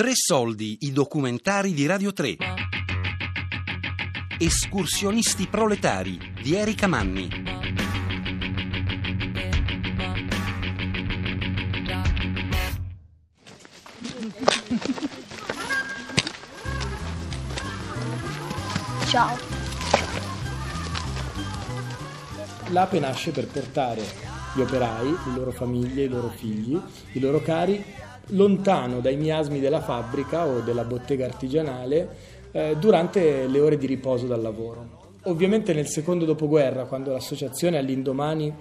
Tre soldi, i documentari di Radio 3. Escursionisti proletari di Erika Manni. Ciao. L'APE nasce per portare gli operai, le loro famiglie, i loro figli, i loro cari lontano dai miasmi della fabbrica o della bottega artigianale eh, durante le ore di riposo dal lavoro. Ovviamente nel secondo dopoguerra, quando l'associazione all'indomani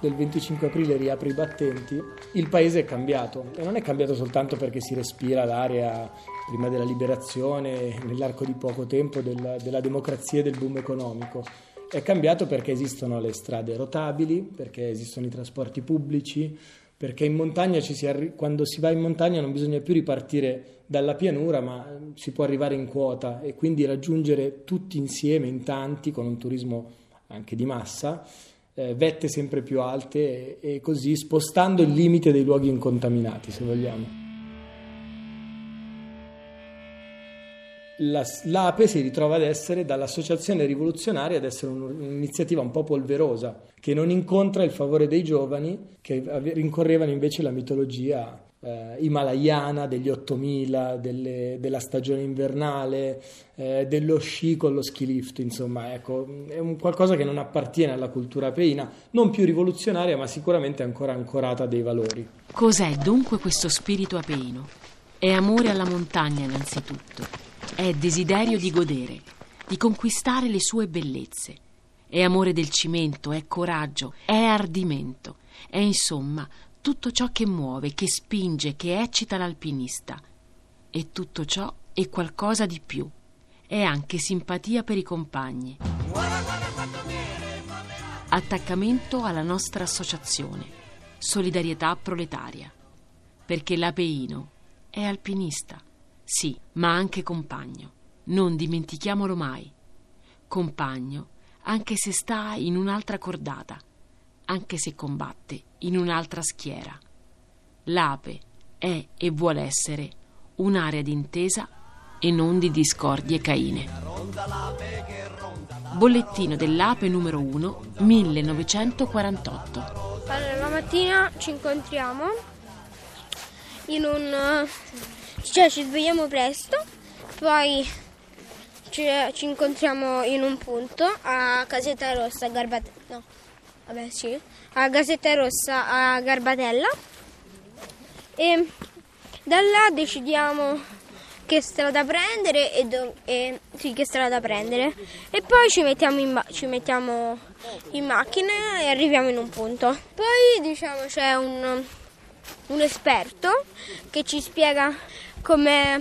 del 25 aprile riapre i battenti, il paese è cambiato e non è cambiato soltanto perché si respira l'aria prima della liberazione, nell'arco di poco tempo, della, della democrazia e del boom economico. È cambiato perché esistono le strade rotabili, perché esistono i trasporti pubblici, perché in montagna si arri- quando si va in montagna non bisogna più ripartire dalla pianura, ma si può arrivare in quota e quindi raggiungere tutti insieme, in tanti, con un turismo anche di massa, eh, vette sempre più alte e, e così spostando il limite dei luoghi incontaminati, se vogliamo. La, l'APE si ritrova ad essere dall'associazione rivoluzionaria ad essere un'iniziativa un po' polverosa che non incontra il favore dei giovani che rincorrevano invece la mitologia eh, himalayana degli 8000, delle, della stagione invernale, eh, dello sci con lo ski lift, insomma, ecco, è un qualcosa che non appartiene alla cultura apeina, non più rivoluzionaria, ma sicuramente ancora ancorata a dei valori. Cos'è dunque questo spirito apeino? È amore alla montagna innanzitutto è desiderio di godere, di conquistare le sue bellezze. È amore del cimento, è coraggio, è ardimento, è insomma tutto ciò che muove, che spinge, che eccita l'alpinista. E tutto ciò è qualcosa di più. È anche simpatia per i compagni. Attaccamento alla nostra associazione. Solidarietà proletaria. Perché l'apeino è alpinista. Sì, ma anche compagno. Non dimentichiamolo mai. Compagno, anche se sta in un'altra cordata, anche se combatte in un'altra schiera. L'ape è e vuole essere un'area d'intesa e non di discordie caine. Bollettino dell'ape numero 1, 1948. Allora, la mattina ci incontriamo in un cioè ci svegliamo presto, poi ci, ci incontriamo in un punto a Casetta Rossa Garbatella. No, vabbè sì, a Casetta Rossa a Garbatella e da là decidiamo che strada prendere e, do, e sì, che strada prendere e poi ci mettiamo, in, ci mettiamo in macchina e arriviamo in un punto. Poi diciamo c'è un, un esperto che ci spiega come,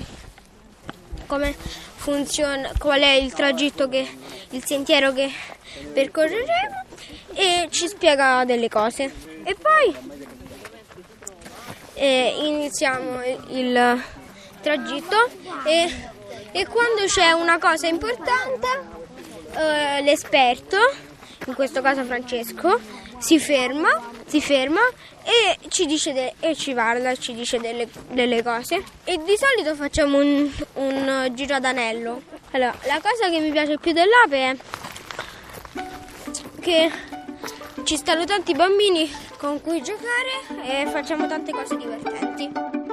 come funziona, qual è il tragitto che, il sentiero che percorreremo e ci spiega delle cose. E poi eh, iniziamo il tragitto e, e, quando c'è una cosa importante eh, l'esperto, in questo caso Francesco, si ferma, si ferma e ci, dice de- e ci parla, ci dice delle, delle, cose. E di solito facciamo un, un giro ad anello. Allora, la cosa che mi piace più dell'ape è che ci stanno tanti bambini con cui giocare e facciamo tante cose divertenti.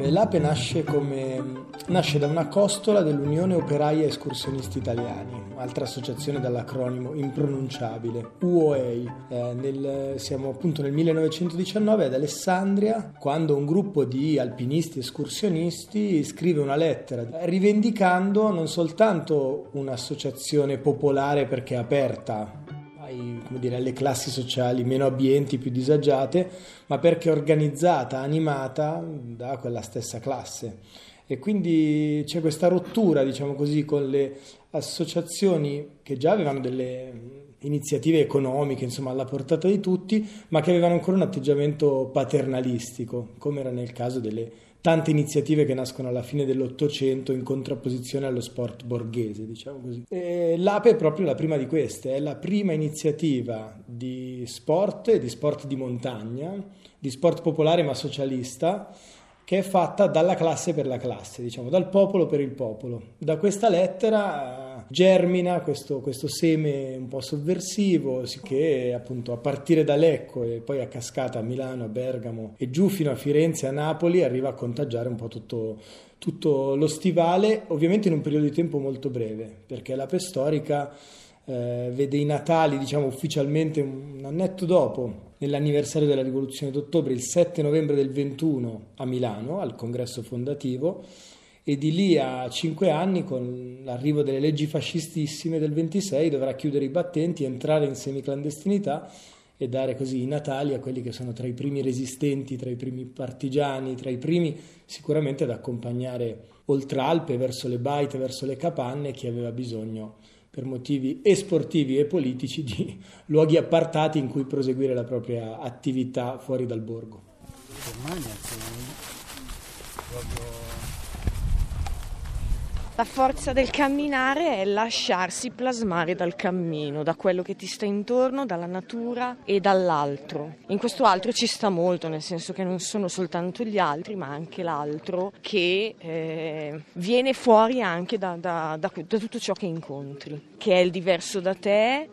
L'ape nasce come nasce da una costola dell'Unione Operaia Escursionisti Italiani, altra associazione dall'acronimo impronunciabile, UOEI. Eh, nel, siamo appunto nel 1919 ad Alessandria, quando un gruppo di alpinisti escursionisti scrive una lettera rivendicando non soltanto un'associazione popolare perché aperta ai, dire, alle classi sociali meno abbienti, più disagiate, ma perché organizzata, animata da quella stessa classe. E quindi c'è questa rottura, diciamo così, con le associazioni che già avevano delle iniziative economiche, insomma, alla portata di tutti, ma che avevano ancora un atteggiamento paternalistico, come era nel caso delle tante iniziative che nascono alla fine dell'Ottocento in contrapposizione allo sport borghese, diciamo così. E L'APE è proprio la prima di queste, è la prima iniziativa di sport di sport di montagna, di sport popolare ma socialista, che è fatta dalla classe per la classe, diciamo, dal popolo per il popolo. Da questa lettera germina questo, questo seme un po' sovversivo che appunto a partire da Lecco e poi a cascata a Milano, a Bergamo e giù fino a Firenze, a Napoli, arriva a contagiare un po' tutto, tutto lo stivale, ovviamente in un periodo di tempo molto breve, perché la storica eh, vede i Natali, diciamo ufficialmente un annetto dopo, nell'anniversario della rivoluzione d'ottobre, il 7 novembre del 21 a Milano, al congresso fondativo, e di lì a cinque anni, con l'arrivo delle leggi fascistissime del 26, dovrà chiudere i battenti, entrare in semiclandestinità e dare così i Natali a quelli che sono tra i primi resistenti, tra i primi partigiani, tra i primi sicuramente ad accompagnare oltre Alpe, verso le baite, verso le capanne, chi aveva bisogno per motivi e sportivi e politici di luoghi appartati in cui proseguire la propria attività fuori dal borgo. Germania, la forza del camminare è lasciarsi plasmare dal cammino, da quello che ti sta intorno, dalla natura e dall'altro. In questo altro ci sta molto, nel senso che non sono soltanto gli altri, ma anche l'altro che eh, viene fuori anche da, da, da, da tutto ciò che incontri, che è il diverso da te,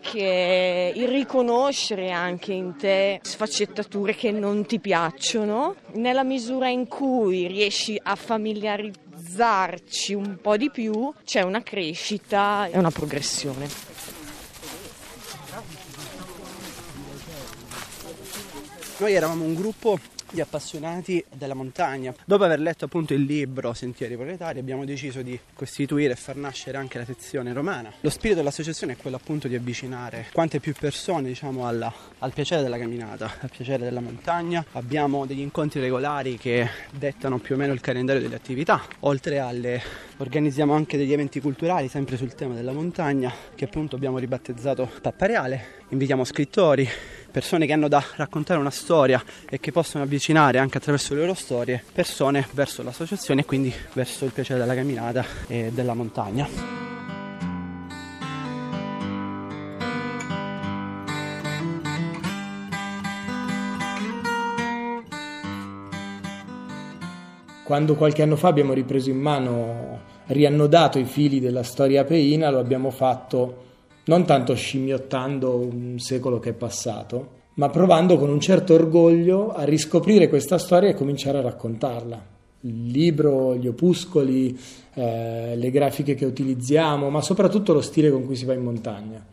che è il riconoscere anche in te sfaccettature che non ti piacciono, nella misura in cui riesci a familiarizzare organizzarci un po' di più c'è una crescita e una progressione. Noi eravamo un gruppo di appassionati della montagna. Dopo aver letto appunto il libro Sentieri Proletari abbiamo deciso di costituire e far nascere anche la sezione romana. Lo spirito dell'associazione è quello appunto di avvicinare quante più persone diciamo alla, al piacere della camminata, al piacere della montagna. Abbiamo degli incontri regolari che dettano più o meno il calendario delle attività, oltre alle organizziamo anche degli eventi culturali sempre sul tema della montagna che appunto abbiamo ribattezzato Pappareale. Invitiamo scrittori, persone che hanno da raccontare una storia e che possono avvicinare anche attraverso le loro storie persone verso l'associazione e quindi verso il piacere della camminata e della montagna. Quando qualche anno fa abbiamo ripreso in mano, riannodato i fili della storia peina, lo abbiamo fatto non tanto scimmiottando un secolo che è passato, ma provando con un certo orgoglio a riscoprire questa storia e cominciare a raccontarla. Il libro, gli opuscoli, eh, le grafiche che utilizziamo, ma soprattutto lo stile con cui si va in montagna.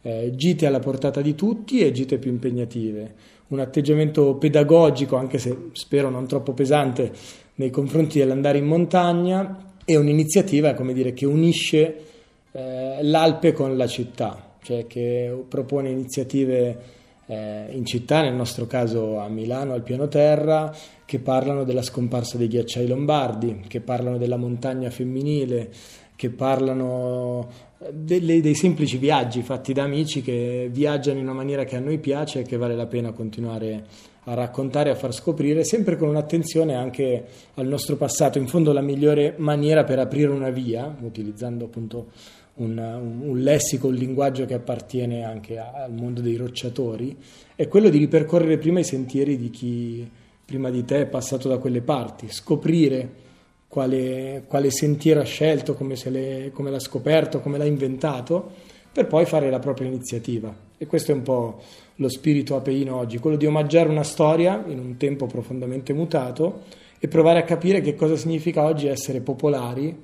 Eh, gite alla portata di tutti e gite più impegnative. Un atteggiamento pedagogico, anche se spero non troppo pesante, nei confronti dell'andare in montagna e un'iniziativa, come dire, che unisce eh, l'Alpe con la città, cioè che propone iniziative eh, in città, nel nostro caso a Milano, al piano terra, che parlano della scomparsa dei ghiacciai lombardi, che parlano della montagna femminile, che parlano delle, dei semplici viaggi fatti da amici che viaggiano in una maniera che a noi piace e che vale la pena continuare a raccontare, a far scoprire, sempre con un'attenzione anche al nostro passato. In fondo la migliore maniera per aprire una via, utilizzando appunto un, un, lessico, un linguaggio che appartiene anche al mondo dei rocciatori, è quello di ripercorrere prima i sentieri di chi prima di te è passato da quelle parti, scoprire quale, quale sentiero ha scelto, come, come l'ha scoperto, come l'ha inventato, per poi fare la propria iniziativa. E questo è un po' lo spirito apeino oggi, quello di omaggiare una storia in un tempo profondamente mutato e provare a capire che cosa significa oggi essere popolari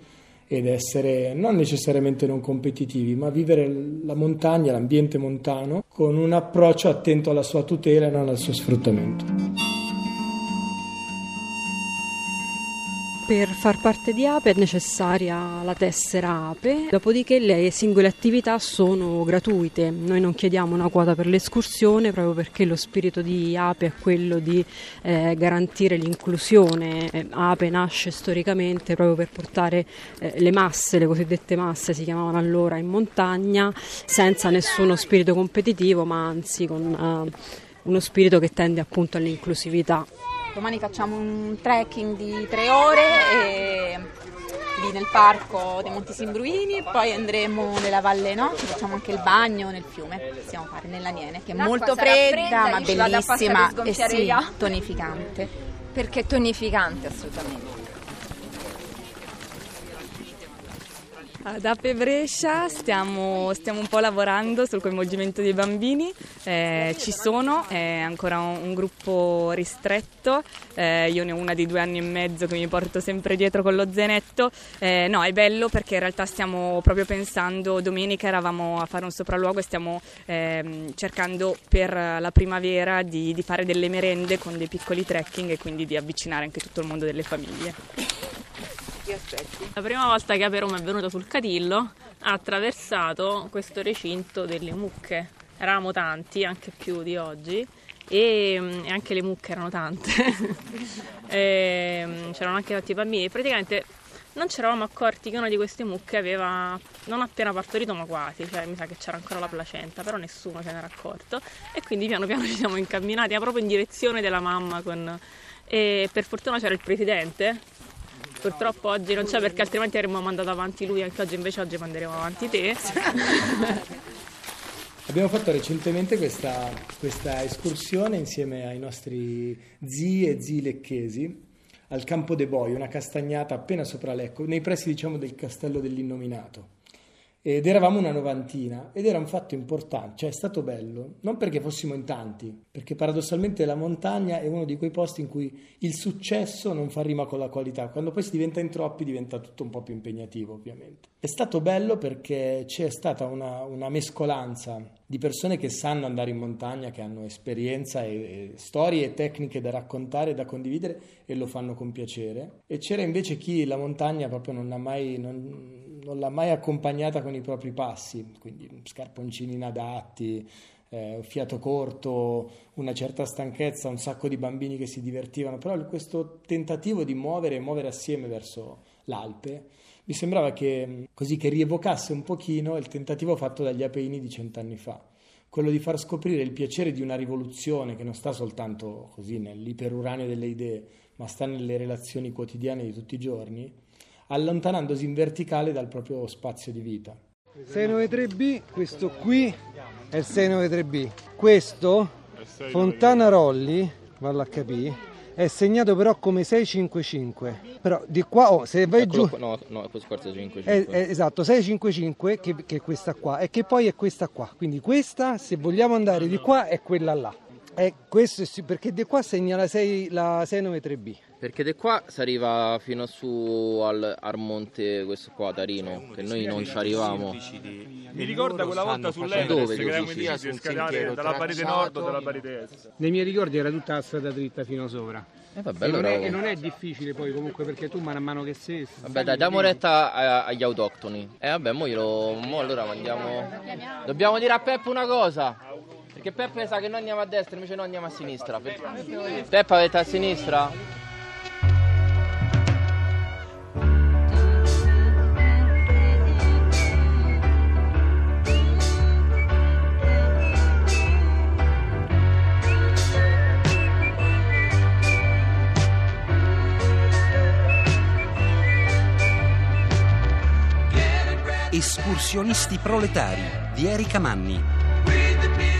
ed essere non necessariamente non competitivi, ma vivere la montagna, l'ambiente montano, con un approccio attento alla sua tutela e non al suo sfruttamento. Per far parte di APE è necessaria la tessera APE, dopodiché le singole attività sono gratuite. Noi non chiediamo una quota per l'escursione proprio perché lo spirito di APE è quello di eh, garantire l'inclusione. Eh, APE nasce storicamente proprio per portare eh, le masse, le cosiddette masse si chiamavano allora, in montagna senza nessuno spirito competitivo ma anzi con eh, uno spirito che tende appunto all'inclusività. Domani facciamo un trekking di tre ore e lì nel parco dei Monti Simbruini, poi andremo nella Valle No, ci facciamo anche il bagno nel fiume, possiamo fare nella Niene, che è L'acqua molto fredda, fredda, ma bellissima e sì, tonificante. Perché è tonificante assolutamente. Ad Ape Brescia stiamo, stiamo un po' lavorando sul coinvolgimento dei bambini, eh, ci sono, è ancora un, un gruppo ristretto, eh, io ne ho una di due anni e mezzo che mi porto sempre dietro con lo zainetto, Eh, no è bello perché in realtà stiamo proprio pensando, domenica eravamo a fare un sopralluogo e stiamo ehm, cercando per la primavera di, di fare delle merende con dei piccoli trekking e quindi di avvicinare anche tutto il mondo delle famiglie. La prima volta che Aperoma è venuta sul Catillo ha attraversato questo recinto delle mucche. Eravamo tanti, anche più di oggi, e, e anche le mucche erano tante. E, mm, c'erano anche tanti bambini. Praticamente non ci eravamo accorti che una di queste mucche aveva non appena partorito, ma quasi, cioè mi sa che c'era ancora la placenta, però nessuno se n'era accorto. E quindi piano piano ci siamo incamminati proprio in direzione della mamma. Con... E per fortuna c'era il presidente Purtroppo oggi non c'è perché altrimenti avremmo mandato avanti lui, anche oggi invece oggi manderemo avanti te. Abbiamo fatto recentemente questa, questa escursione insieme ai nostri zii e zii lecchesi al Campo de Boi, una castagnata appena sopra Lecco, nei pressi diciamo del castello dell'innominato. Ed eravamo una novantina ed era un fatto importante, cioè è stato bello, non perché fossimo in tanti, perché paradossalmente la montagna è uno di quei posti in cui il successo non fa rima con la qualità, quando poi si diventa in troppi diventa tutto un po' più impegnativo ovviamente. È stato bello perché c'è stata una, una mescolanza di persone che sanno andare in montagna, che hanno esperienza e, e storie e tecniche da raccontare e da condividere e lo fanno con piacere, e c'era invece chi la montagna proprio non ha mai... Non, non l'ha mai accompagnata con i propri passi, quindi scarponcini inadatti, eh, fiato corto, una certa stanchezza, un sacco di bambini che si divertivano, però questo tentativo di muovere e muovere assieme verso l'Alpe mi sembrava che così che rievocasse un pochino il tentativo fatto dagli Apeini di cent'anni fa, quello di far scoprire il piacere di una rivoluzione che non sta soltanto così nell'iperuranio delle idee, ma sta nelle relazioni quotidiane di tutti i giorni allontanandosi in verticale dal proprio spazio di vita. 693B, questo qui è il 693B. Questo, Fontana Rolli, vallo a capire, è segnato però come 655. Però di qua, oh, se vai Eccolo giù... qua- no, no, questo qua è 655. È, è- esatto, 655 che, che è questa qua e che poi è questa qua. Quindi questa, se vogliamo andare di qua, è quella là. È questo, sì, perché di qua segna la, 6, la 693B. Perché da qua si arriva fino su al, al monte questo qua, Tarino, che noi non ci arrivavamo. Mi ricorda quella volta sull'Everest Dove? che eravamo Dove? decisi di scalare dalla parete nord o dalla parete est. Nei miei ricordi era tutta la strada dritta fino sopra. Eh, vabbè, e, non è, e non è difficile poi comunque perché tu man mano che sei... Vabbè dai, diamo retta agli autoctoni. E vabbè, mo, glielo, mo allora andiamo... Dobbiamo dire a Peppo una cosa. Perché Peppe sa che noi andiamo a destra, invece noi andiamo a sinistra. Peppa avete a sinistra? Escursionisti proletari di Erika Manni.